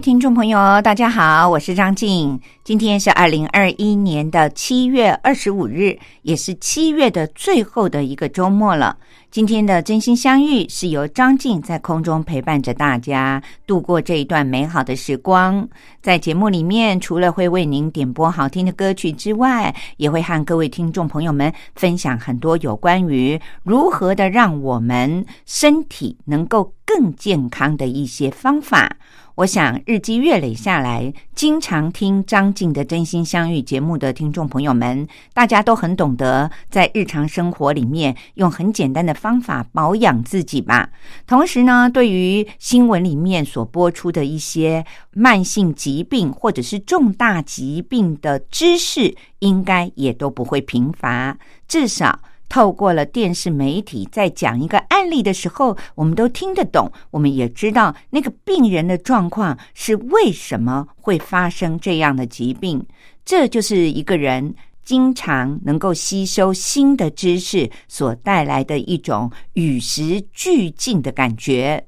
听众朋友，大家好，我是张静。今天是二零二一年的七月二十五日，也是七月的最后的一个周末了。今天的真心相遇是由张静在空中陪伴着大家度过这一段美好的时光。在节目里面，除了会为您点播好听的歌曲之外，也会和各位听众朋友们分享很多有关于如何的让我们身体能够更健康的一些方法。我想日积月累下来，经常听张静的《真心相遇》节目的听众朋友们，大家都很懂得在日常生活里面用很简单的方法保养自己吧。同时呢，对于新闻里面所播出的一些慢性疾病或者是重大疾病的知识，应该也都不会贫乏，至少。透过了电视媒体在讲一个案例的时候，我们都听得懂，我们也知道那个病人的状况是为什么会发生这样的疾病。这就是一个人经常能够吸收新的知识所带来的一种与时俱进的感觉。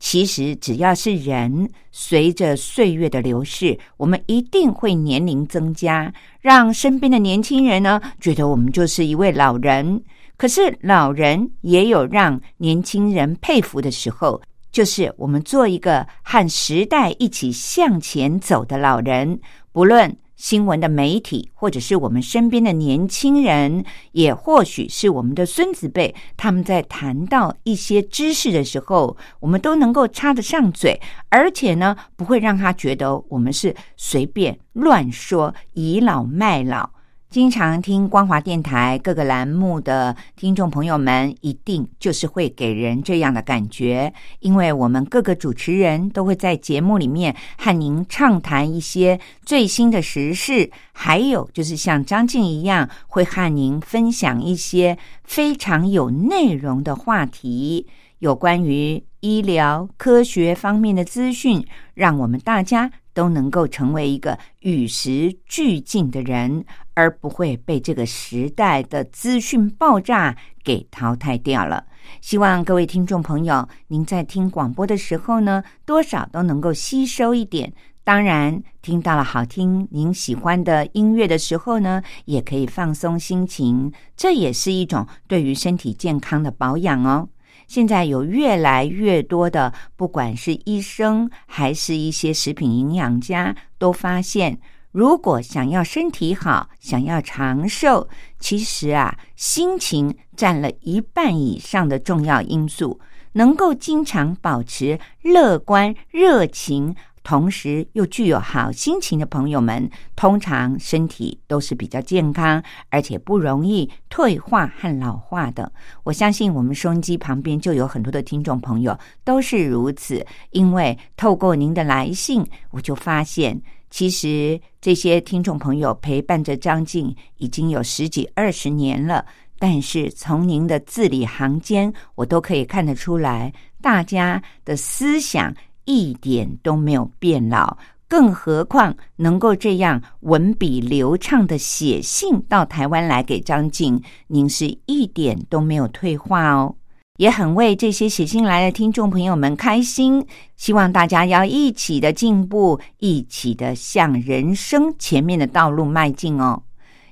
其实，只要是人，随着岁月的流逝，我们一定会年龄增加，让身边的年轻人呢觉得我们就是一位老人。可是，老人也有让年轻人佩服的时候，就是我们做一个和时代一起向前走的老人，不论。新闻的媒体，或者是我们身边的年轻人，也或许是我们的孙子辈，他们在谈到一些知识的时候，我们都能够插得上嘴，而且呢，不会让他觉得我们是随便乱说、倚老卖老。经常听光华电台各个栏目的听众朋友们，一定就是会给人这样的感觉，因为我们各个主持人都会在节目里面和您畅谈一些最新的时事，还有就是像张静一样，会和您分享一些非常有内容的话题，有关于医疗科学方面的资讯，让我们大家。都能够成为一个与时俱进的人，而不会被这个时代的资讯爆炸给淘汰掉了。希望各位听众朋友，您在听广播的时候呢，多少都能够吸收一点。当然，听到了好听您喜欢的音乐的时候呢，也可以放松心情，这也是一种对于身体健康的保养哦。现在有越来越多的，不管是医生还是一些食品营养家，都发现，如果想要身体好，想要长寿，其实啊，心情占了一半以上的重要因素。能够经常保持乐观、热情。同时又具有好心情的朋友们，通常身体都是比较健康，而且不容易退化和老化的。我相信我们收音机旁边就有很多的听众朋友都是如此。因为透过您的来信，我就发现，其实这些听众朋友陪伴着张静已经有十几二十年了。但是从您的字里行间，我都可以看得出来，大家的思想。一点都没有变老，更何况能够这样文笔流畅的写信到台湾来给张静，您是一点都没有退化哦，也很为这些写信来的听众朋友们开心。希望大家要一起的进步，一起的向人生前面的道路迈进哦。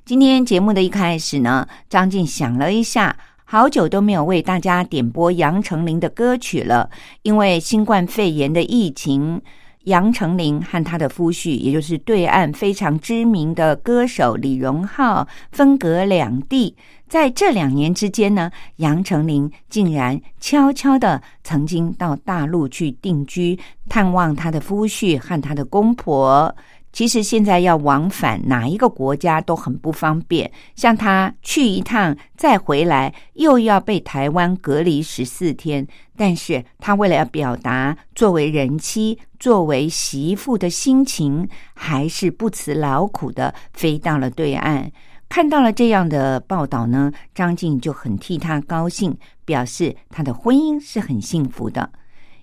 今天节目的一开始呢，张静想了一下。好久都没有为大家点播杨丞琳的歌曲了，因为新冠肺炎的疫情，杨丞琳和她的夫婿，也就是对岸非常知名的歌手李荣浩，分隔两地。在这两年之间呢，杨丞琳竟然悄悄的曾经到大陆去定居，探望她的夫婿和她的公婆。其实现在要往返哪一个国家都很不方便，像他去一趟再回来，又要被台湾隔离十四天。但是他为了要表达作为人妻、作为媳妇的心情，还是不辞劳苦的飞到了对岸。看到了这样的报道呢，张静就很替他高兴，表示他的婚姻是很幸福的。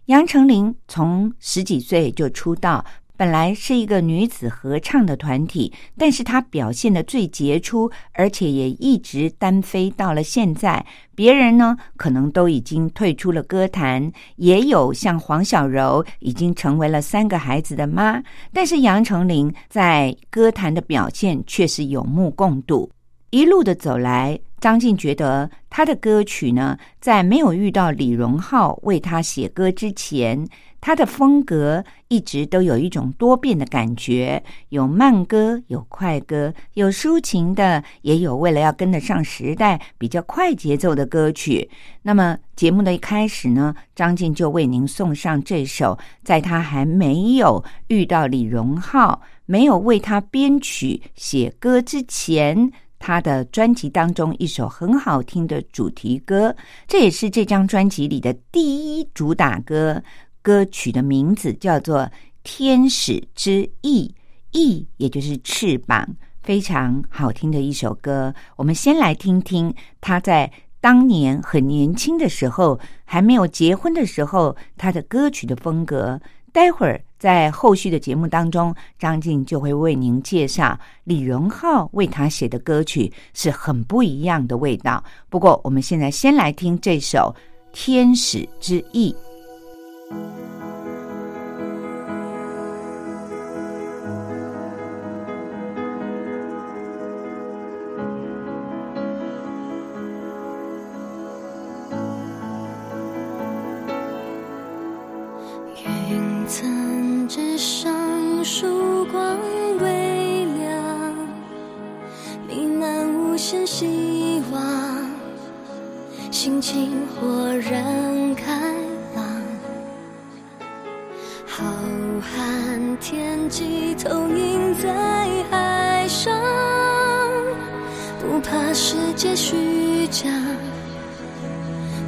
杨丞琳从十几岁就出道。本来是一个女子合唱的团体，但是她表现的最杰出，而且也一直单飞到了现在。别人呢，可能都已经退出了歌坛，也有像黄小柔已经成为了三个孩子的妈，但是杨丞琳在歌坛的表现却是有目共睹。一路的走来，张晋觉得他的歌曲呢，在没有遇到李荣浩为他写歌之前。他的风格一直都有一种多变的感觉，有慢歌，有快歌，有抒情的，也有为了要跟得上时代比较快节奏的歌曲。那么节目的一开始呢，张晋就为您送上这首，在他还没有遇到李荣浩，没有为他编曲写歌之前，他的专辑当中一首很好听的主题歌，这也是这张专辑里的第一主打歌。歌曲的名字叫做《天使之翼》，翼也就是翅膀，非常好听的一首歌。我们先来听听他在当年很年轻的时候，还没有结婚的时候，他的歌曲的风格。待会儿在后续的节目当中，张静就会为您介绍李荣浩为他写的歌曲是很不一样的味道。不过，我们现在先来听这首《天使之翼》。云层之上，曙光微亮，弥漫无限希望，心情豁然开。浩瀚天际投影在海上，不怕世界虚假。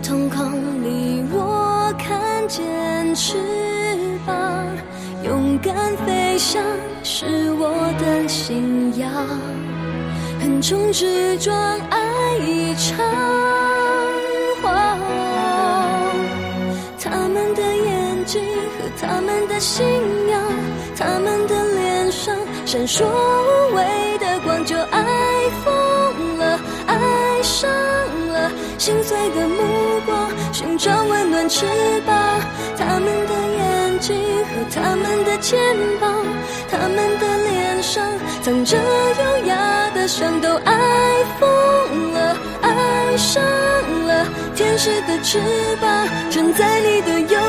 瞳孔里我看见翅膀，勇敢飞翔是我的信仰。横冲直撞爱一场，的信仰。他们的脸上闪烁无畏的光，就爱疯了，爱上了，心碎的目光，寻找温暖翅膀。他们的眼睛和他们的肩膀，他们的脸上藏着优雅的伤，都爱疯了，爱上了，天使的翅膀，承载你的忧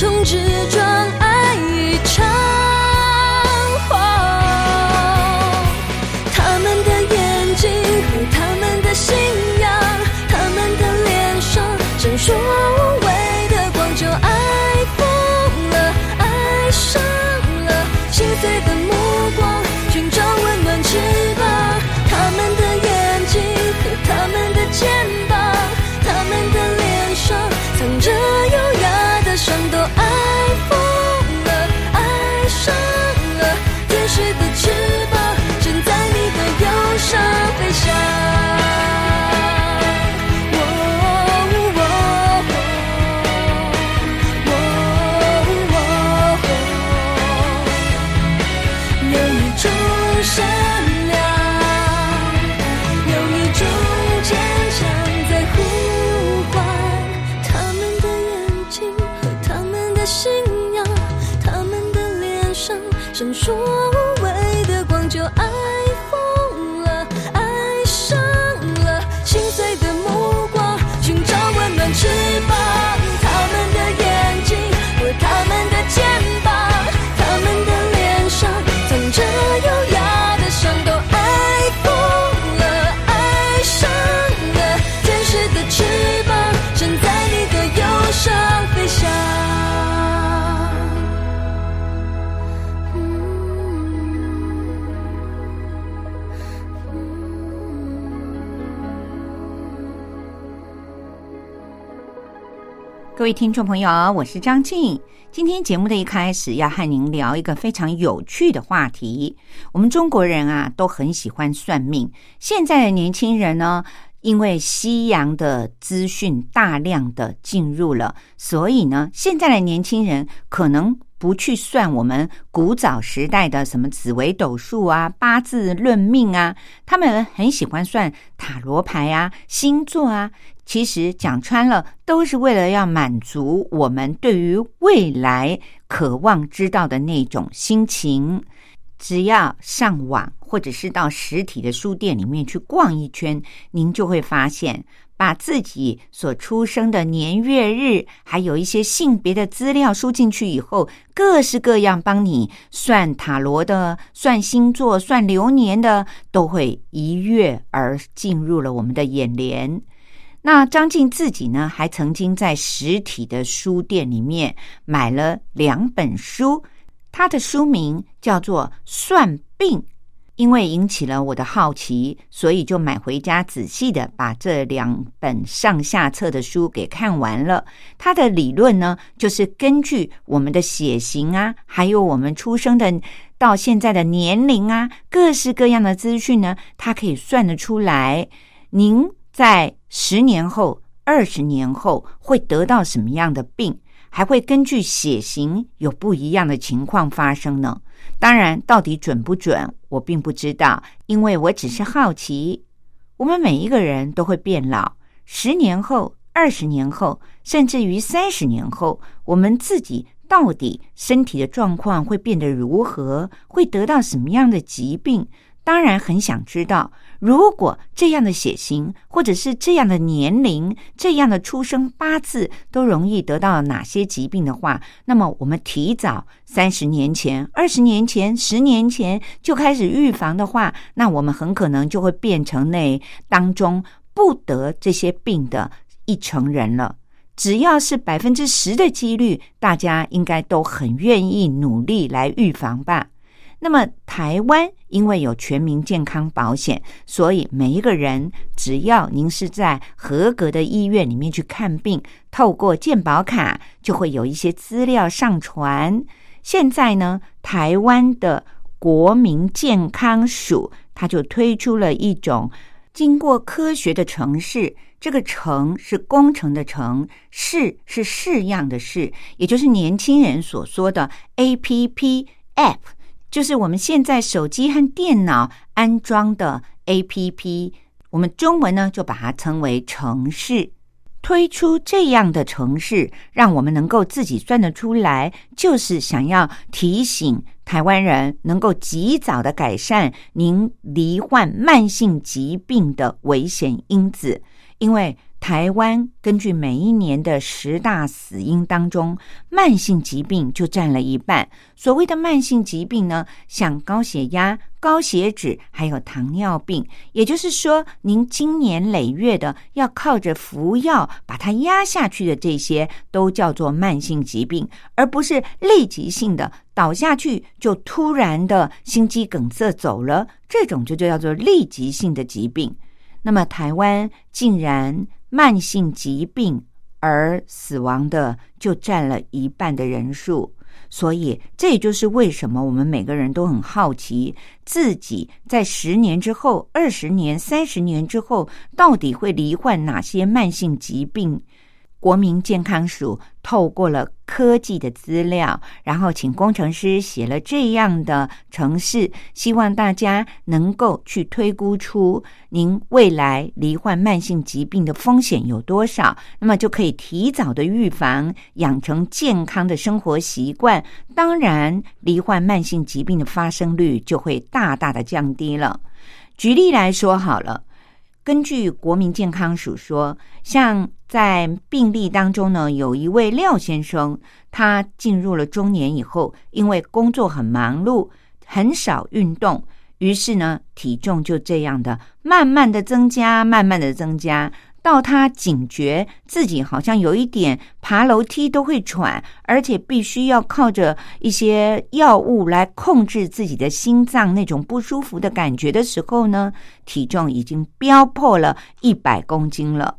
他各位听众朋友，我是张静。今天节目的一开始要和您聊一个非常有趣的话题。我们中国人啊都很喜欢算命，现在的年轻人呢，因为西洋的资讯大量的进入了，所以呢，现在的年轻人可能不去算我们古早时代的什么紫微斗数啊、八字论命啊，他们很喜欢算塔罗牌啊、星座啊。其实讲穿了，都是为了要满足我们对于未来渴望知道的那种心情。只要上网或者是到实体的书店里面去逛一圈，您就会发现，把自己所出生的年月日，还有一些性别的资料输进去以后，各式各样帮你算塔罗的、算星座、算流年的，都会一跃而进入了我们的眼帘。那张静自己呢，还曾经在实体的书店里面买了两本书，它的书名叫做《算病》，因为引起了我的好奇，所以就买回家仔细的把这两本上下册的书给看完了。它的理论呢，就是根据我们的血型啊，还有我们出生的到现在的年龄啊，各式各样的资讯呢，它可以算得出来。您。在十年后、二十年后会得到什么样的病，还会根据血型有不一样的情况发生呢？当然，到底准不准，我并不知道，因为我只是好奇。我们每一个人都会变老，十年后、二十年后，甚至于三十年后，我们自己到底身体的状况会变得如何？会得到什么样的疾病？当然很想知道，如果这样的血型，或者是这样的年龄、这样的出生八字都容易得到哪些疾病的话，那么我们提早三十年前、二十年前、十年前就开始预防的话，那我们很可能就会变成那当中不得这些病的一成人了。只要是百分之十的几率，大家应该都很愿意努力来预防吧。那么，台湾因为有全民健康保险，所以每一个人只要您是在合格的医院里面去看病，透过健保卡就会有一些资料上传。现在呢，台湾的国民健康署它就推出了一种经过科学的城市，这个“城”是工程的“城”，“试”是式样的“试”，也就是年轻人所说的 A P P App。就是我们现在手机和电脑安装的 APP，我们中文呢就把它称为城市。推出这样的城市，让我们能够自己算得出来，就是想要提醒台湾人能够及早的改善您罹患慢性疾病的危险因子，因为。台湾根据每一年的十大死因当中，慢性疾病就占了一半。所谓的慢性疾病呢，像高血压、高血脂，还有糖尿病，也就是说，您经年累月的要靠着服药把它压下去的这些，都叫做慢性疾病，而不是立即性的倒下去就突然的心肌梗塞走了，这种就叫做立即性的疾病。那么，台湾竟然。慢性疾病而死亡的就占了一半的人数，所以这也就是为什么我们每个人都很好奇，自己在十年之后、二十年、三十年之后，到底会罹患哪些慢性疾病？国民健康署透过了科技的资料，然后请工程师写了这样的程式，希望大家能够去推估出您未来罹患慢性疾病的风险有多少，那么就可以提早的预防，养成健康的生活习惯。当然，罹患慢性疾病的发生率就会大大的降低了。举例来说，好了。根据国民健康署说，像在病例当中呢，有一位廖先生，他进入了中年以后，因为工作很忙碌，很少运动，于是呢，体重就这样的慢慢的增加，慢慢的增加。到他警觉自己好像有一点爬楼梯都会喘，而且必须要靠着一些药物来控制自己的心脏那种不舒服的感觉的时候呢，体重已经飙破了一百公斤了。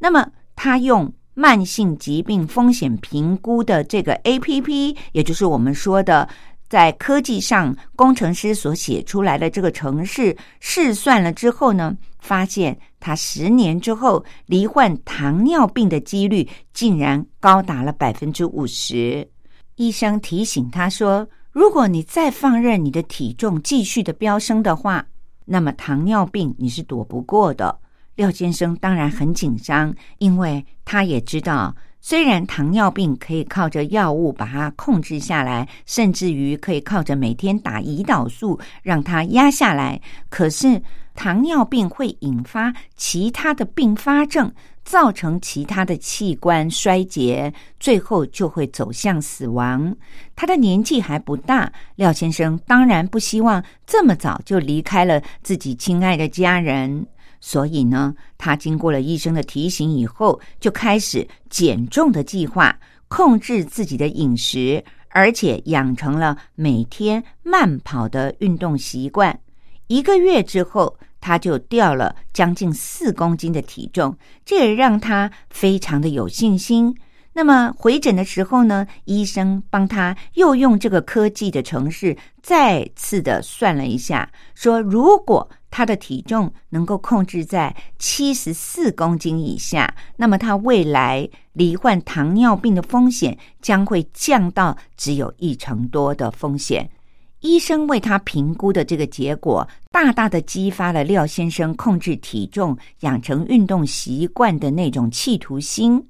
那么他用慢性疾病风险评估的这个 A P P，也就是我们说的。在科技上，工程师所写出来的这个程式试算了之后呢，发现他十年之后罹患糖尿病的几率竟然高达了百分之五十。医生提醒他说：“如果你再放任你的体重继续的飙升的话，那么糖尿病你是躲不过的。”廖先生当然很紧张，因为他也知道。虽然糖尿病可以靠着药物把它控制下来，甚至于可以靠着每天打胰岛素让它压下来，可是糖尿病会引发其他的并发症，造成其他的器官衰竭，最后就会走向死亡。他的年纪还不大，廖先生当然不希望这么早就离开了自己亲爱的家人。所以呢，他经过了医生的提醒以后，就开始减重的计划，控制自己的饮食，而且养成了每天慢跑的运动习惯。一个月之后，他就掉了将近四公斤的体重，这也让他非常的有信心。那么回诊的时候呢，医生帮他又用这个科技的程式再次的算了一下，说如果。他的体重能够控制在七十四公斤以下，那么他未来罹患糖尿病的风险将会降到只有一成多的风险。医生为他评估的这个结果，大大的激发了廖先生控制体重、养成运动习惯的那种企图心。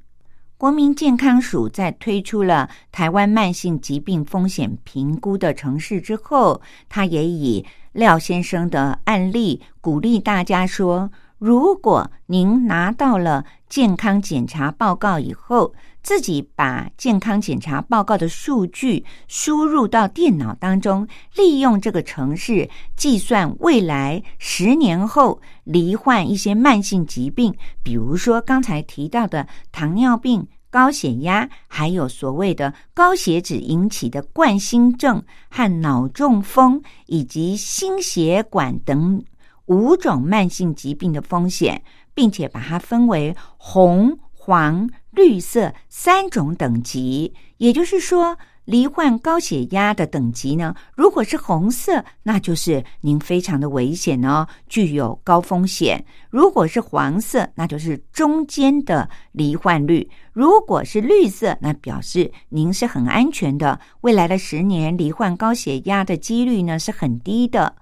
国民健康署在推出了台湾慢性疾病风险评估的城市之后，他也以。廖先生的案例鼓励大家说：如果您拿到了健康检查报告以后，自己把健康检查报告的数据输入到电脑当中，利用这个程式计算未来十年后罹患一些慢性疾病，比如说刚才提到的糖尿病。高血压，还有所谓的高血脂引起的冠心症和脑中风，以及心血管等五种慢性疾病的风险，并且把它分为红、黄、绿色三种等级，也就是说。罹患高血压的等级呢？如果是红色，那就是您非常的危险哦，具有高风险；如果是黄色，那就是中间的罹患率；如果是绿色，那表示您是很安全的。未来的十年，罹患高血压的几率呢是很低的。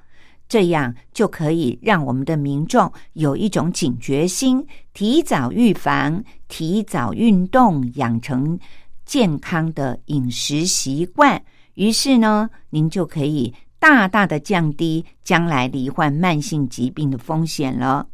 这样就可以让我们的民众有一种警觉心，提早预防，提早运动，养成。健康的饮食习惯，于是呢，您就可以大大的降低将来罹患慢性疾病的风险了。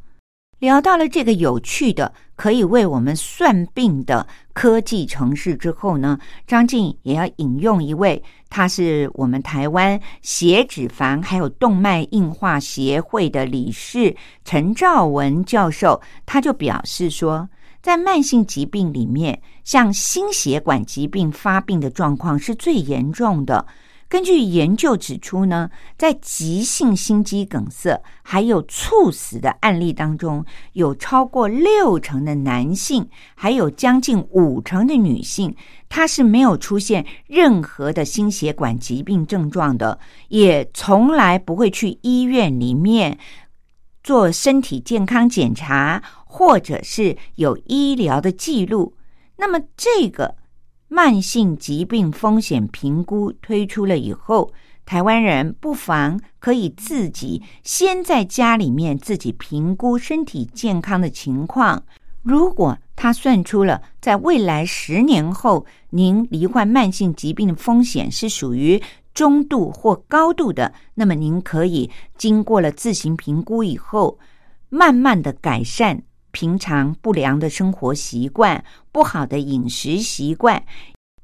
聊到了这个有趣的可以为我们算病的科技城市之后呢，张静也要引用一位，他是我们台湾血脂肪还有动脉硬化协会的理事陈兆文教授，他就表示说。在慢性疾病里面，像心血管疾病发病的状况是最严重的。根据研究指出呢，在急性心肌梗塞还有猝死的案例当中，有超过六成的男性，还有将近五成的女性，他是没有出现任何的心血管疾病症状的，也从来不会去医院里面做身体健康检查。或者是有医疗的记录，那么这个慢性疾病风险评估推出了以后，台湾人不妨可以自己先在家里面自己评估身体健康的情况。如果他算出了在未来十年后您罹患慢性疾病的风险是属于中度或高度的，那么您可以经过了自行评估以后，慢慢的改善。平常不良的生活习惯、不好的饮食习惯，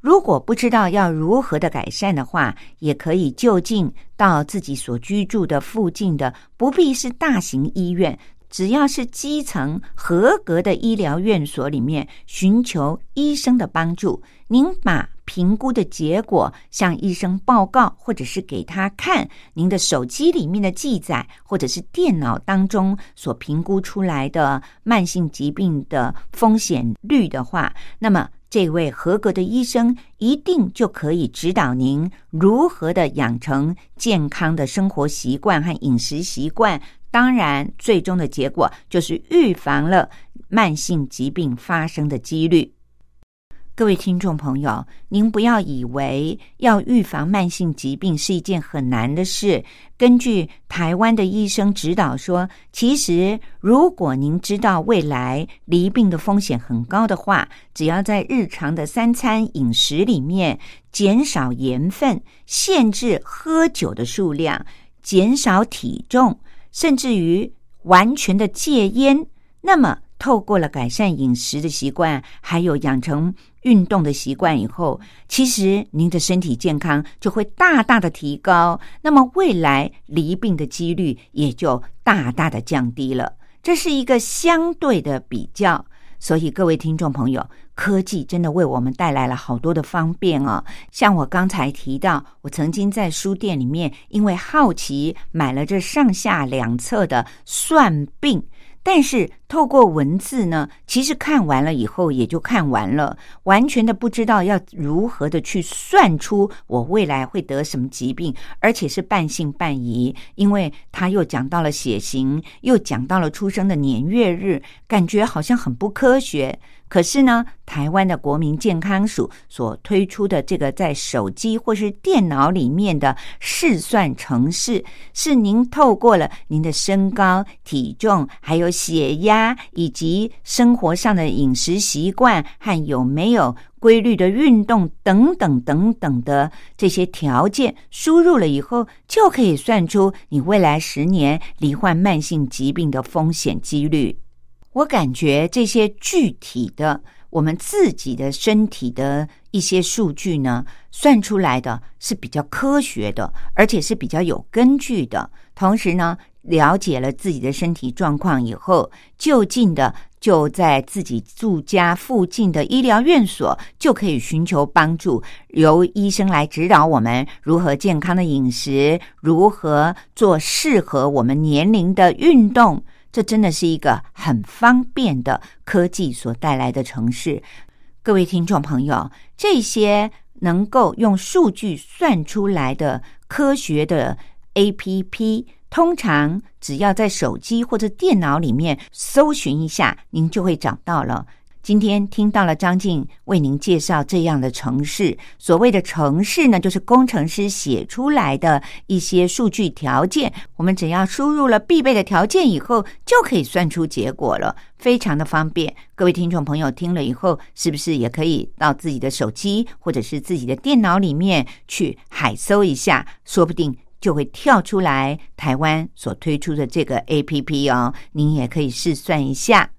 如果不知道要如何的改善的话，也可以就近到自己所居住的附近的，不必是大型医院，只要是基层合格的医疗院所里面寻求医生的帮助。您把。评估的结果向医生报告，或者是给他看您的手机里面的记载，或者是电脑当中所评估出来的慢性疾病的风险率的话，那么这位合格的医生一定就可以指导您如何的养成健康的生活习惯和饮食习惯。当然，最终的结果就是预防了慢性疾病发生的几率。各位听众朋友，您不要以为要预防慢性疾病是一件很难的事。根据台湾的医生指导说，其实如果您知道未来离病的风险很高的话，只要在日常的三餐饮食里面减少盐分、限制喝酒的数量、减少体重，甚至于完全的戒烟，那么透过了改善饮食的习惯，还有养成。运动的习惯以后，其实您的身体健康就会大大的提高，那么未来离病的几率也就大大的降低了。这是一个相对的比较，所以各位听众朋友，科技真的为我们带来了好多的方便哦。像我刚才提到，我曾经在书店里面因为好奇买了这上下两册的算病。但是透过文字呢，其实看完了以后也就看完了，完全的不知道要如何的去算出我未来会得什么疾病，而且是半信半疑，因为他又讲到了血型，又讲到了出生的年月日，感觉好像很不科学。可是呢，台湾的国民健康署所推出的这个在手机或是电脑里面的试算程式，是您透过了您的身高、体重，还有血压，以及生活上的饮食习惯和有没有规律的运动等等等等的这些条件输入了以后，就可以算出你未来十年罹患慢性疾病的风险几率。我感觉这些具体的我们自己的身体的一些数据呢，算出来的是比较科学的，而且是比较有根据的。同时呢，了解了自己的身体状况以后，就近的就在自己住家附近的医疗院所就可以寻求帮助，由医生来指导我们如何健康的饮食，如何做适合我们年龄的运动。这真的是一个很方便的科技所带来的城市，各位听众朋友，这些能够用数据算出来的科学的 A P P，通常只要在手机或者电脑里面搜寻一下，您就会找到了。今天听到了张静为您介绍这样的城市，所谓的城市呢，就是工程师写出来的一些数据条件。我们只要输入了必备的条件以后，就可以算出结果了，非常的方便。各位听众朋友听了以后，是不是也可以到自己的手机或者是自己的电脑里面去海搜一下，说不定就会跳出来台湾所推出的这个 A P P 哦，您也可以试算一下。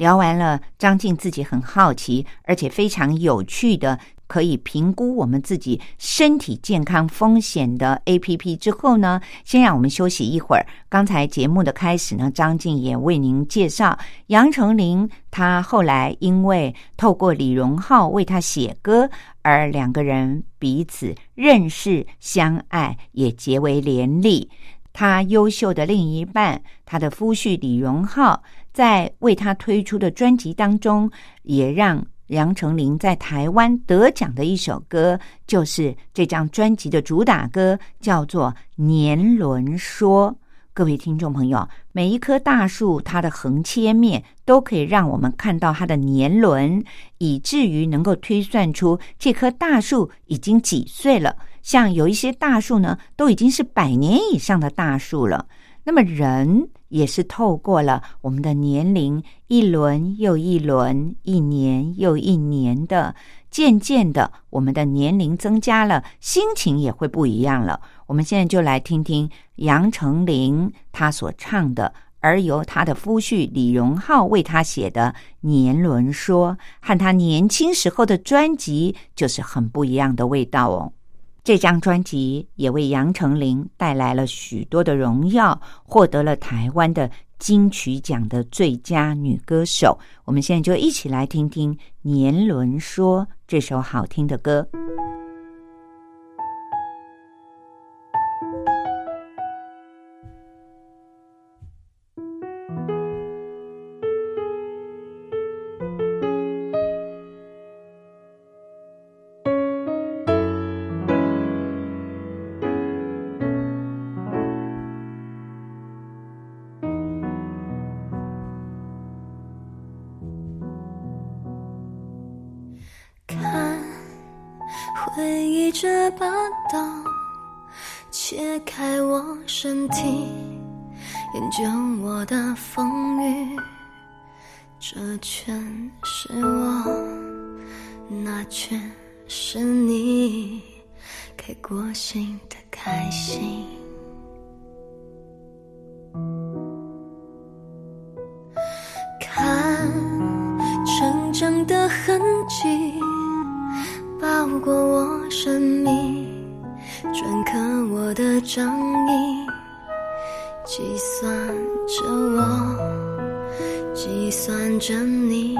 聊完了，张静自己很好奇，而且非常有趣的，可以评估我们自己身体健康风险的 A P P 之后呢，先让我们休息一会儿。刚才节目的开始呢，张静也为您介绍杨丞琳，他后来因为透过李荣浩为他写歌，而两个人彼此认识、相爱，也结为连理。他优秀的另一半，他的夫婿李荣浩。在为他推出的专辑当中，也让杨丞琳在台湾得奖的一首歌，就是这张专辑的主打歌，叫做《年轮说》。各位听众朋友，每一棵大树，它的横切面都可以让我们看到它的年轮，以至于能够推算出这棵大树已经几岁了。像有一些大树呢，都已经是百年以上的大树了。那么人也是透过了我们的年龄，一轮又一轮，一年又一年的，渐渐的，我们的年龄增加了，心情也会不一样了。我们现在就来听听杨丞琳他所唱的，而由他的夫婿李荣浩为他写的《年轮说》，和他年轻时候的专辑就是很不一样的味道哦。这张专辑也为杨丞琳带来了许多的荣耀，获得了台湾的金曲奖的最佳女歌手。我们现在就一起来听听《年轮说》这首好听的歌。我的着你，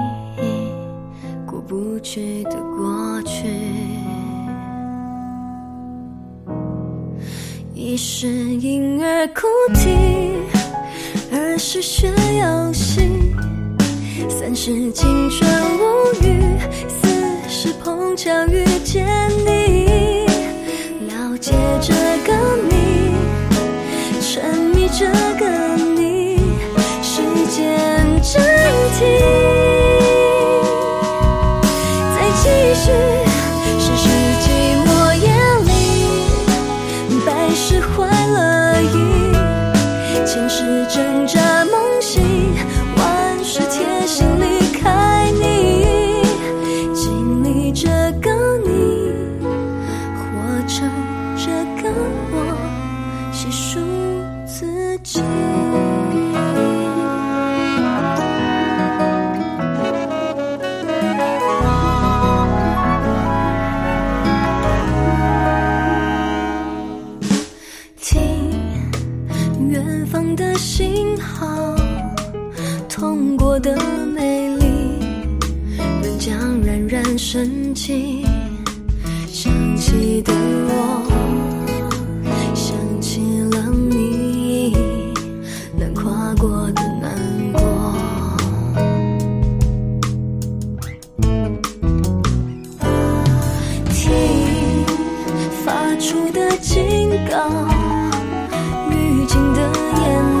过不去的过去。一是婴儿哭啼，二是学游戏。三是青春无语，四是碰巧遇见你，了解这个你，沉迷这身体发出的警告，预警的眼泪。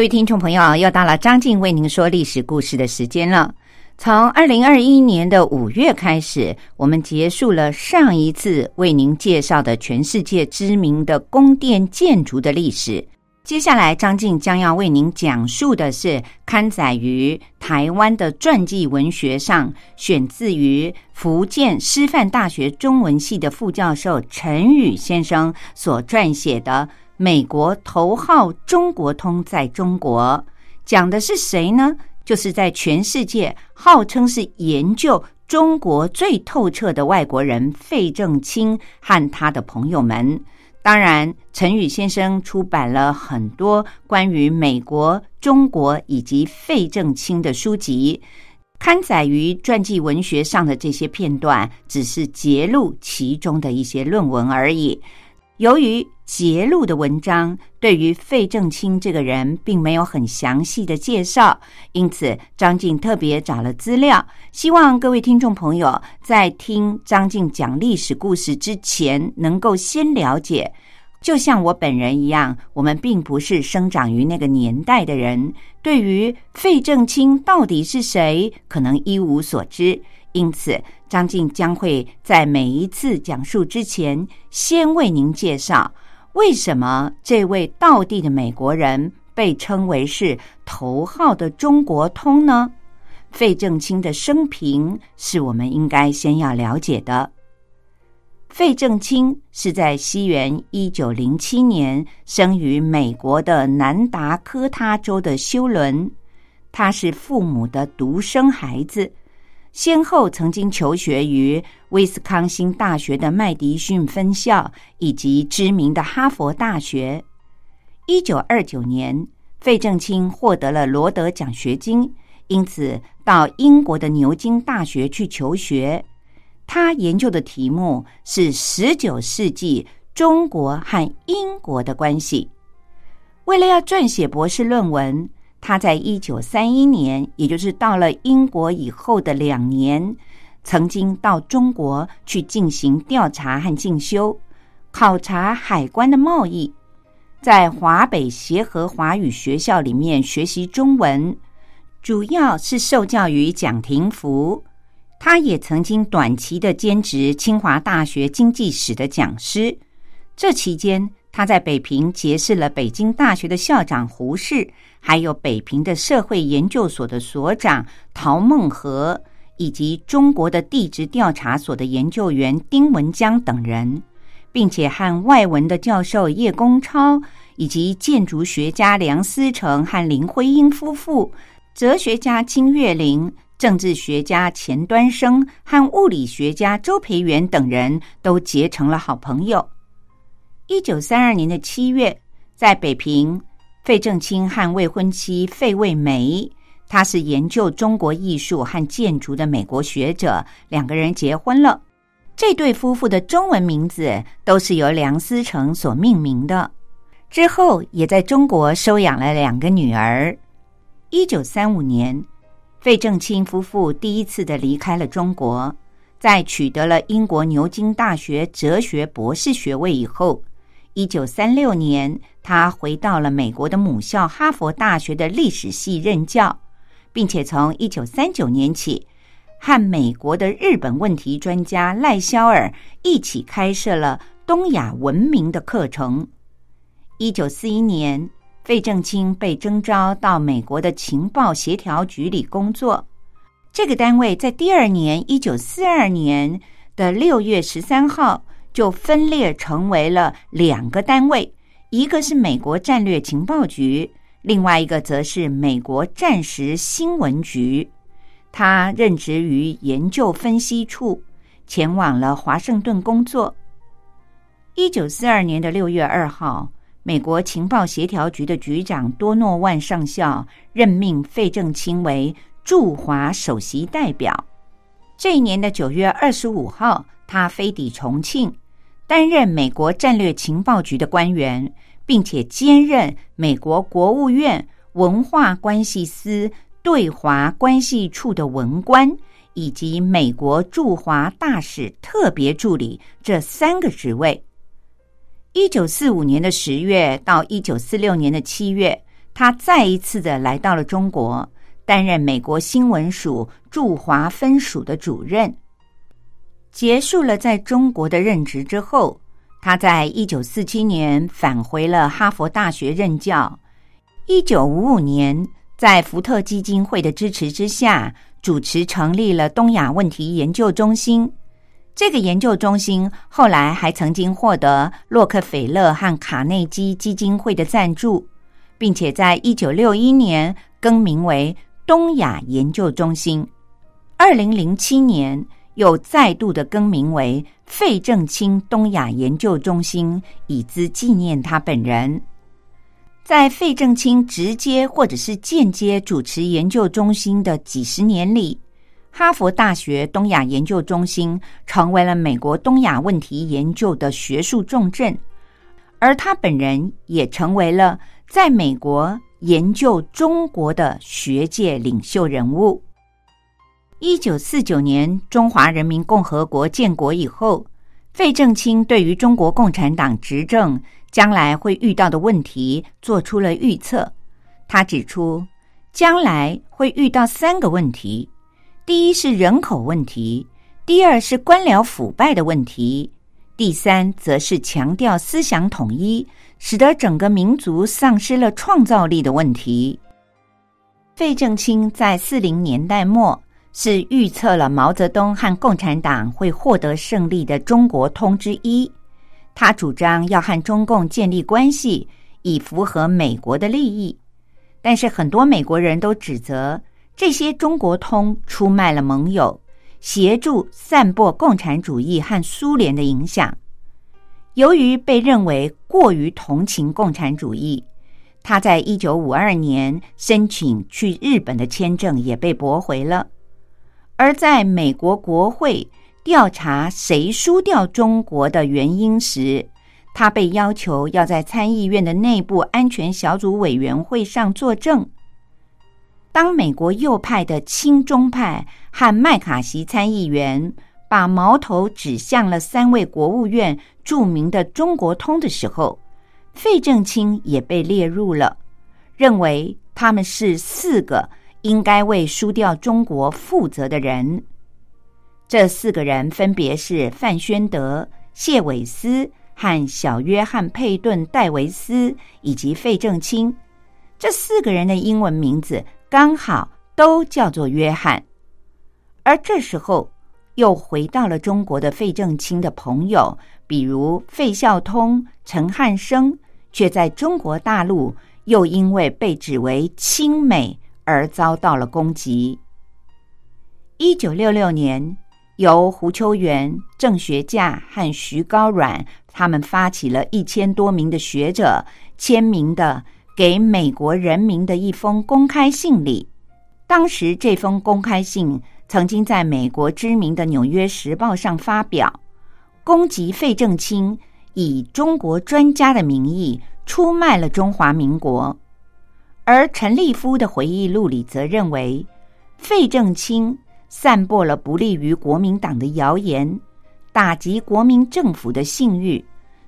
各位听众朋友，又到了张静为您说历史故事的时间了。从二零二一年的五月开始，我们结束了上一次为您介绍的全世界知名的宫殿建筑的历史。接下来，张静将要为您讲述的是刊载于台湾的传记文学上，选自于福建师范大学中文系的副教授陈宇先生所撰写的。美国头号中国通在中国讲的是谁呢？就是在全世界号称是研究中国最透彻的外国人费正清和他的朋友们。当然，陈宇先生出版了很多关于美国、中国以及费正清的书籍，刊载于传记文学上的这些片段，只是揭露其中的一些论文而已。由于揭露的文章对于费正清这个人并没有很详细的介绍，因此张静特别找了资料，希望各位听众朋友在听张静讲历史故事之前，能够先了解。就像我本人一样，我们并不是生长于那个年代的人，对于费正清到底是谁，可能一无所知。因此，张静将会在每一次讲述之前，先为您介绍为什么这位道地的美国人被称为是头号的中国通呢？费正清的生平是我们应该先要了解的。费正清是在西元一九零七年生于美国的南达科他州的休伦，他是父母的独生孩子。先后曾经求学于威斯康星大学的麦迪逊分校，以及知名的哈佛大学。一九二九年，费正清获得了罗德奖学金，因此到英国的牛津大学去求学。他研究的题目是十九世纪中国和英国的关系。为了要撰写博士论文。他在一九三一年，也就是到了英国以后的两年，曾经到中国去进行调查和进修，考察海关的贸易，在华北协和华语学校里面学习中文，主要是受教于蒋廷福。他也曾经短期的兼职清华大学经济史的讲师。这期间，他在北平结识了北京大学的校长胡适。还有北平的社会研究所的所长陶孟和，以及中国的地质调查所的研究员丁文江等人，并且和外文的教授叶公超，以及建筑学家梁思成和林徽因夫妇，哲学家金岳霖，政治学家钱端升和物理学家周培源等人都结成了好朋友。一九三二年的七月，在北平。费正清和未婚妻费慰梅，他是研究中国艺术和建筑的美国学者，两个人结婚了。这对夫妇的中文名字都是由梁思成所命名的。之后也在中国收养了两个女儿。一九三五年，费正清夫妇第一次的离开了中国，在取得了英国牛津大学哲学博士学位以后。一九三六年，他回到了美国的母校哈佛大学的历史系任教，并且从一九三九年起，和美国的日本问题专家赖肖尔一起开设了东亚文明的课程。一九四一年，费正清被征召到美国的情报协调局里工作。这个单位在第二年，一九四二年的六月十三号。就分裂成为了两个单位，一个是美国战略情报局，另外一个则是美国战时新闻局，他任职于研究分析处，前往了华盛顿工作。一九四二年的六月二号，美国情报协调局的局长多诺万上校任命费正清为驻华首席代表。这一年的九月二十五号，他飞抵重庆，担任美国战略情报局的官员。并且兼任美国国务院文化关系司对华关系处的文官，以及美国驻华大使特别助理这三个职位。一九四五年的十月到一九四六年的七月，他再一次的来到了中国，担任美国新闻署驻华分署的主任。结束了在中国的任职之后。他在一九四七年返回了哈佛大学任教。一九五五年，在福特基金会的支持之下，主持成立了东亚问题研究中心。这个研究中心后来还曾经获得洛克菲勒和卡内基基金会的赞助，并且在一九六一年更名为东亚研究中心。二零零七年。又再度的更名为费正清东亚研究中心，以资纪念他本人。在费正清直接或者是间接主持研究中心的几十年里，哈佛大学东亚研究中心成为了美国东亚问题研究的学术重镇，而他本人也成为了在美国研究中国的学界领袖人物。一九四九年，中华人民共和国建国以后，费正清对于中国共产党执政将来会遇到的问题做出了预测。他指出，将来会遇到三个问题：第一是人口问题，第二是官僚腐败的问题，第三则是强调思想统一，使得整个民族丧失了创造力的问题。费正清在四零年代末。是预测了毛泽东和共产党会获得胜利的中国通之一。他主张要和中共建立关系，以符合美国的利益。但是很多美国人都指责这些中国通出卖了盟友，协助散播共产主义和苏联的影响。由于被认为过于同情共产主义，他在一九五二年申请去日本的签证也被驳回了。而在美国国会调查谁输掉中国的原因时，他被要求要在参议院的内部安全小组委员会上作证。当美国右派的亲中派和麦卡锡参议员把矛头指向了三位国务院著名的中国通的时候，费正清也被列入了，认为他们是四个。应该为输掉中国负责的人，这四个人分别是范宣德、谢伟思和小约翰·佩顿·戴维斯以及费正清。这四个人的英文名字刚好都叫做约翰。而这时候，又回到了中国的费正清的朋友，比如费孝通、陈汉生，却在中国大陆又因为被指为亲美。而遭到了攻击。一九六六年，由胡秋原、郑学稼和徐高阮他们发起了一千多名的学者签名的给美国人民的一封公开信里。当时这封公开信曾经在美国知名的《纽约时报》上发表，攻击费正清以中国专家的名义出卖了中华民国。而陈立夫的回忆录里则认为，费正清散播了不利于国民党的谣言，打击国民政府的信誉，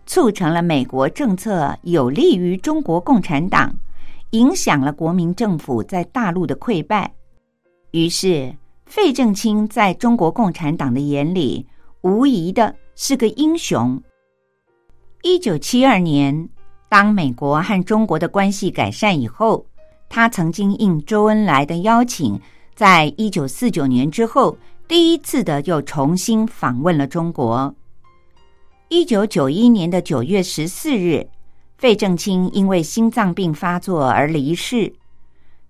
促成了美国政策有利于中国共产党，影响了国民政府在大陆的溃败。于是，费正清在中国共产党的眼里，无疑的是个英雄。一九七二年，当美国和中国的关系改善以后。他曾经应周恩来的邀请，在一九四九年之后，第一次的又重新访问了中国。一九九一年的九月十四日，费正清因为心脏病发作而离世，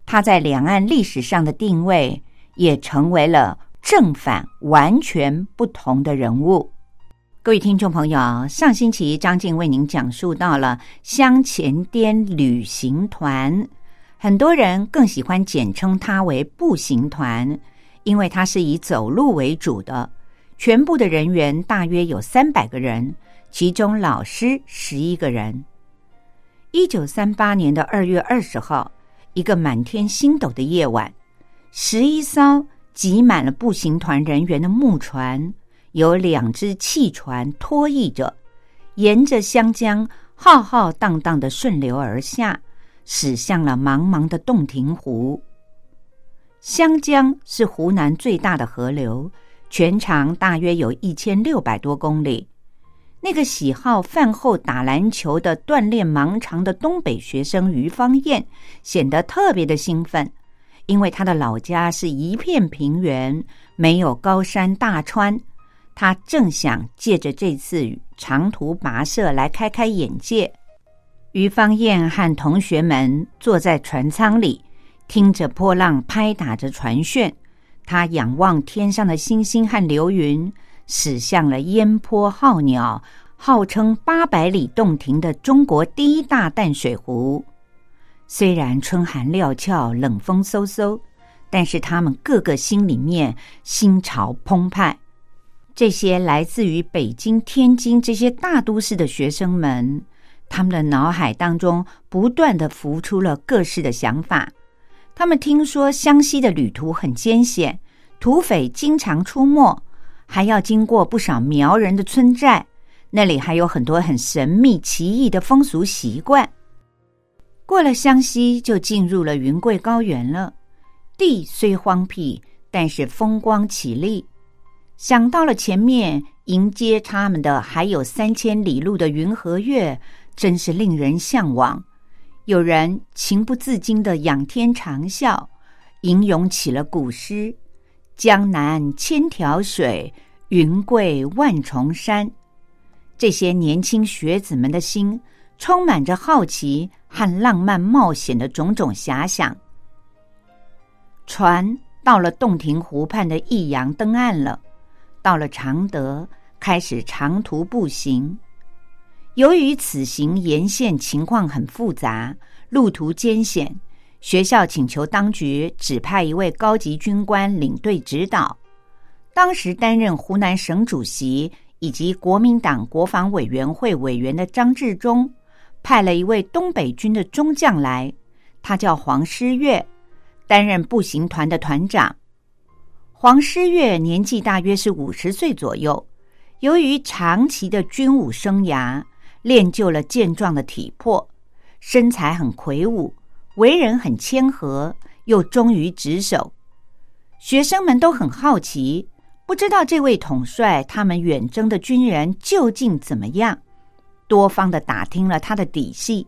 他在两岸历史上的定位也成为了正反完全不同的人物。各位听众朋友，上星期张静为您讲述到了香前滇旅行团，很多人更喜欢简称它为步行团，因为它是以走路为主的。全部的人员大约有三百个人，其中老师十一个人。一九三八年的二月二十号，一个满天星斗的夜晚，十一艘挤满了步行团人员的木船，有两只汽船拖曳着，沿着湘江浩浩荡荡的顺流而下，驶向了茫茫的洞庭湖。湘江是湖南最大的河流。全长大约有一千六百多公里。那个喜好饭后打篮球的锻炼盲肠的东北学生于芳燕显得特别的兴奋，因为他的老家是一片平原，没有高山大川。他正想借着这次长途跋涉来开开眼界。于芳燕和同学们坐在船舱里，听着波浪拍打着船舷。他仰望天上的星星和流云，驶向了烟波浩鸟，号称八百里洞庭的中国第一大淡水湖。虽然春寒料峭，冷风嗖嗖，但是他们个个心里面心潮澎湃。这些来自于北京、天津这些大都市的学生们，他们的脑海当中不断的浮出了各式的想法。他们听说湘西的旅途很艰险，土匪经常出没，还要经过不少苗人的村寨，那里还有很多很神秘奇异的风俗习惯。过了湘西，就进入了云贵高原了。地虽荒僻，但是风光绮丽。想到了前面迎接他们的还有三千里路的云和月，真是令人向往。有人情不自禁的仰天长啸，吟咏起了古诗：“江南千条水，云贵万重山。”这些年轻学子们的心充满着好奇和浪漫冒险的种种遐想。船到了洞庭湖畔的益阳登岸了，到了常德，开始长途步行。由于此行沿线情况很复杂，路途艰险，学校请求当局指派一位高级军官领队指导。当时担任湖南省主席以及国民党国防委员会委员的张治中，派了一位东北军的中将来，他叫黄师岳，担任步行团的团长。黄师岳年纪大约是五十岁左右，由于长期的军武生涯。练就了健壮的体魄，身材很魁梧，为人很谦和，又忠于职守。学生们都很好奇，不知道这位统帅他们远征的军人究竟怎么样，多方的打听了他的底细。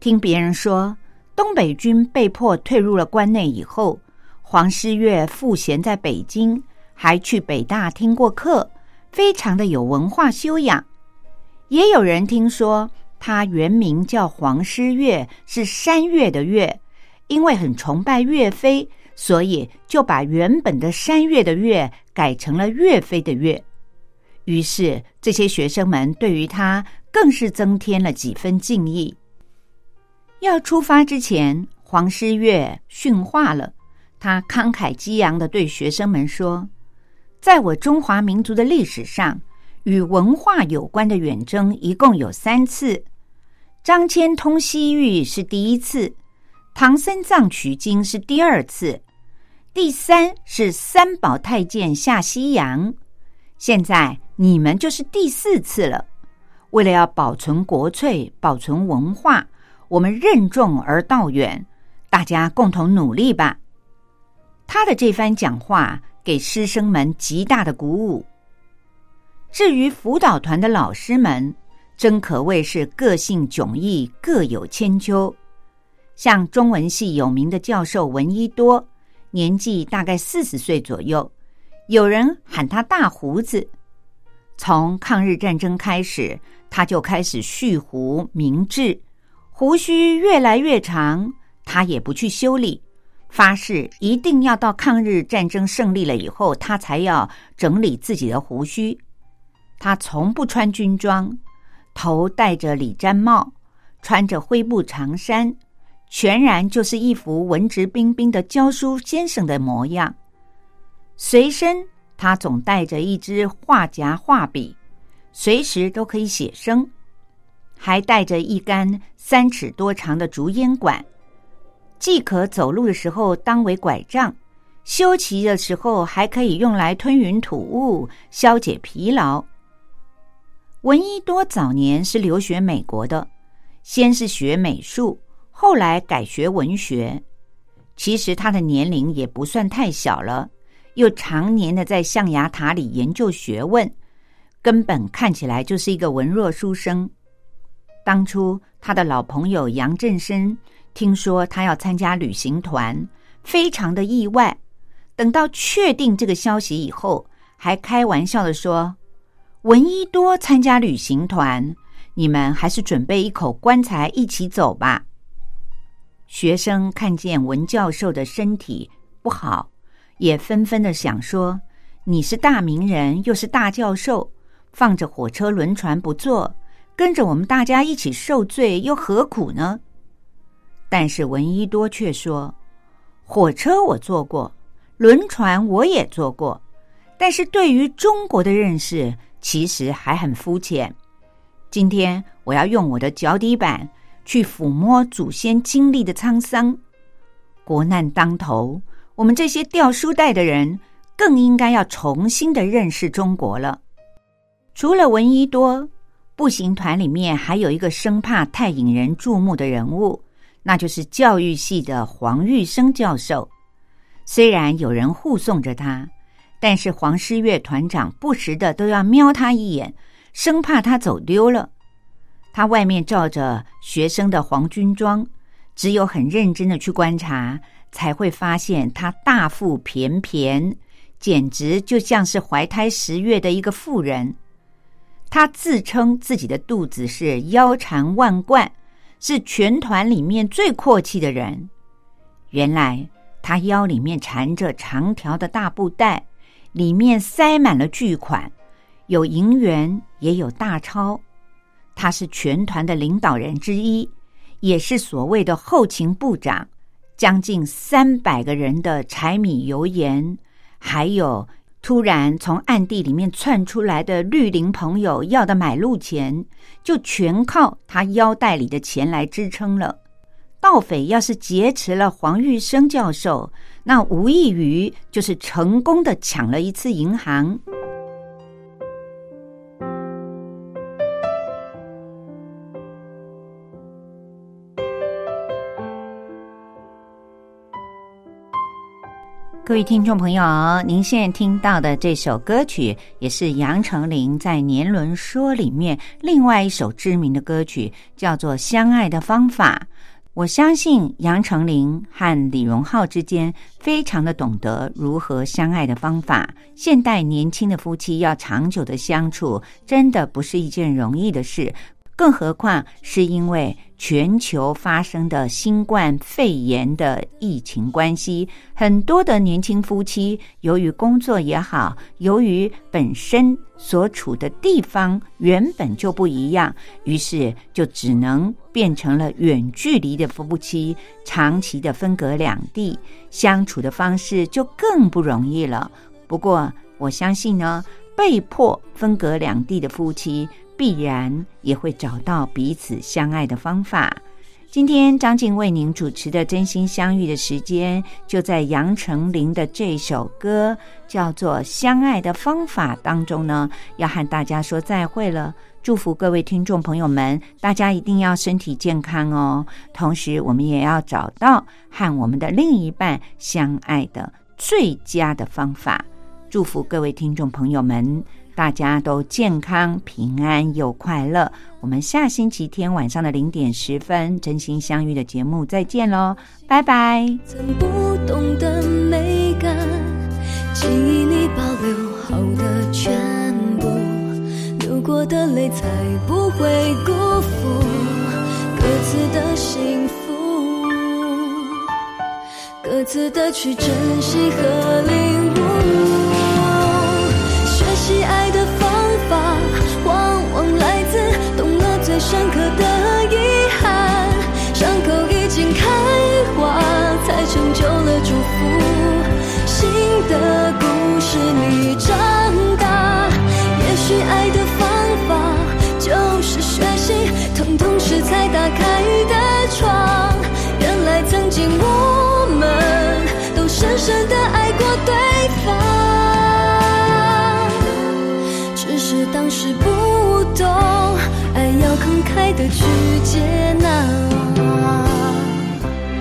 听别人说，东北军被迫退入了关内以后，黄师岳赋闲在北京，还去北大听过课，非常的有文化修养。也有人听说他原名叫黄师岳，是山岳的岳，因为很崇拜岳飞，所以就把原本的山岳的岳改成了岳飞的岳。于是这些学生们对于他更是增添了几分敬意。要出发之前，黄师岳训话了，他慷慨激昂的对学生们说：“在我中华民族的历史上。”与文化有关的远征一共有三次，张骞通西域是第一次，唐三藏取经是第二次，第三是三宝太监下西洋。现在你们就是第四次了。为了要保存国粹、保存文化，我们任重而道远，大家共同努力吧。他的这番讲话给师生们极大的鼓舞。至于辅导团的老师们，真可谓是个性迥异，各有千秋。像中文系有名的教授闻一多，年纪大概四十岁左右，有人喊他大胡子。从抗日战争开始，他就开始蓄胡明志，胡须越来越长，他也不去修理，发誓一定要到抗日战争胜利了以后，他才要整理自己的胡须。他从不穿军装，头戴着礼毡帽，穿着灰布长衫，全然就是一副文质彬彬的教书先生的模样。随身他总带着一支画夹、画笔，随时都可以写生，还带着一杆三尺多长的竹烟管，既可走路的时候当为拐杖，修齐的时候还可以用来吞云吐雾，消解疲劳。闻一多早年是留学美国的，先是学美术，后来改学文学。其实他的年龄也不算太小了，又常年的在象牙塔里研究学问，根本看起来就是一个文弱书生。当初他的老朋友杨振声听说他要参加旅行团，非常的意外。等到确定这个消息以后，还开玩笑的说。闻一多参加旅行团，你们还是准备一口棺材一起走吧。学生看见文教授的身体不好，也纷纷的想说：“你是大名人，又是大教授，放着火车轮船不坐，跟着我们大家一起受罪，又何苦呢？”但是闻一多却说：“火车我坐过，轮船我也坐过，但是对于中国的认识。”其实还很肤浅。今天我要用我的脚底板去抚摸祖先经历的沧桑。国难当头，我们这些掉书袋的人更应该要重新的认识中国了。除了闻一多，步行团里面还有一个生怕太引人注目的人物，那就是教育系的黄玉生教授。虽然有人护送着他。但是黄师岳团长不时的都要瞄他一眼，生怕他走丢了。他外面罩着学生的黄军装，只有很认真的去观察，才会发现他大腹便便，简直就像是怀胎十月的一个妇人。他自称自己的肚子是腰缠万贯，是全团里面最阔气的人。原来他腰里面缠着长条的大布袋。里面塞满了巨款，有银元，也有大钞。他是全团的领导人之一，也是所谓的后勤部长。将近三百个人的柴米油盐，还有突然从暗地里面窜出来的绿林朋友要的买路钱，就全靠他腰带里的钱来支撑了。盗匪要是劫持了黄玉生教授，那无异于就是成功的抢了一次银行。各位听众朋友，您现在听到的这首歌曲，也是杨丞琳在《年轮说》里面另外一首知名的歌曲，叫做《相爱的方法》。我相信杨丞琳和李荣浩之间非常的懂得如何相爱的方法。现代年轻的夫妻要长久的相处，真的不是一件容易的事。更何况是因为全球发生的新冠肺炎的疫情关系，很多的年轻夫妻由于工作也好，由于本身所处的地方原本就不一样，于是就只能变成了远距离的夫妻，长期的分隔两地，相处的方式就更不容易了。不过我相信呢，被迫分隔两地的夫妻。必然也会找到彼此相爱的方法。今天张静为您主持的《真心相遇》的时间，就在杨丞琳的这首歌叫做《相爱的方法》当中呢，要和大家说再会了。祝福各位听众朋友们，大家一定要身体健康哦。同时，我们也要找到和我们的另一半相爱的最佳的方法。祝福各位听众朋友们。大家都健康平安又快乐。我们下星期天晚上的零点十分真心相遇的节目再见喽拜拜。曾不懂的美感记忆里保留好的全部流过的泪才不会辜负各自的幸福各自的去珍惜和领悟。深刻的遗憾伤口已经开花才成就了祝福。新的故事里长的去接纳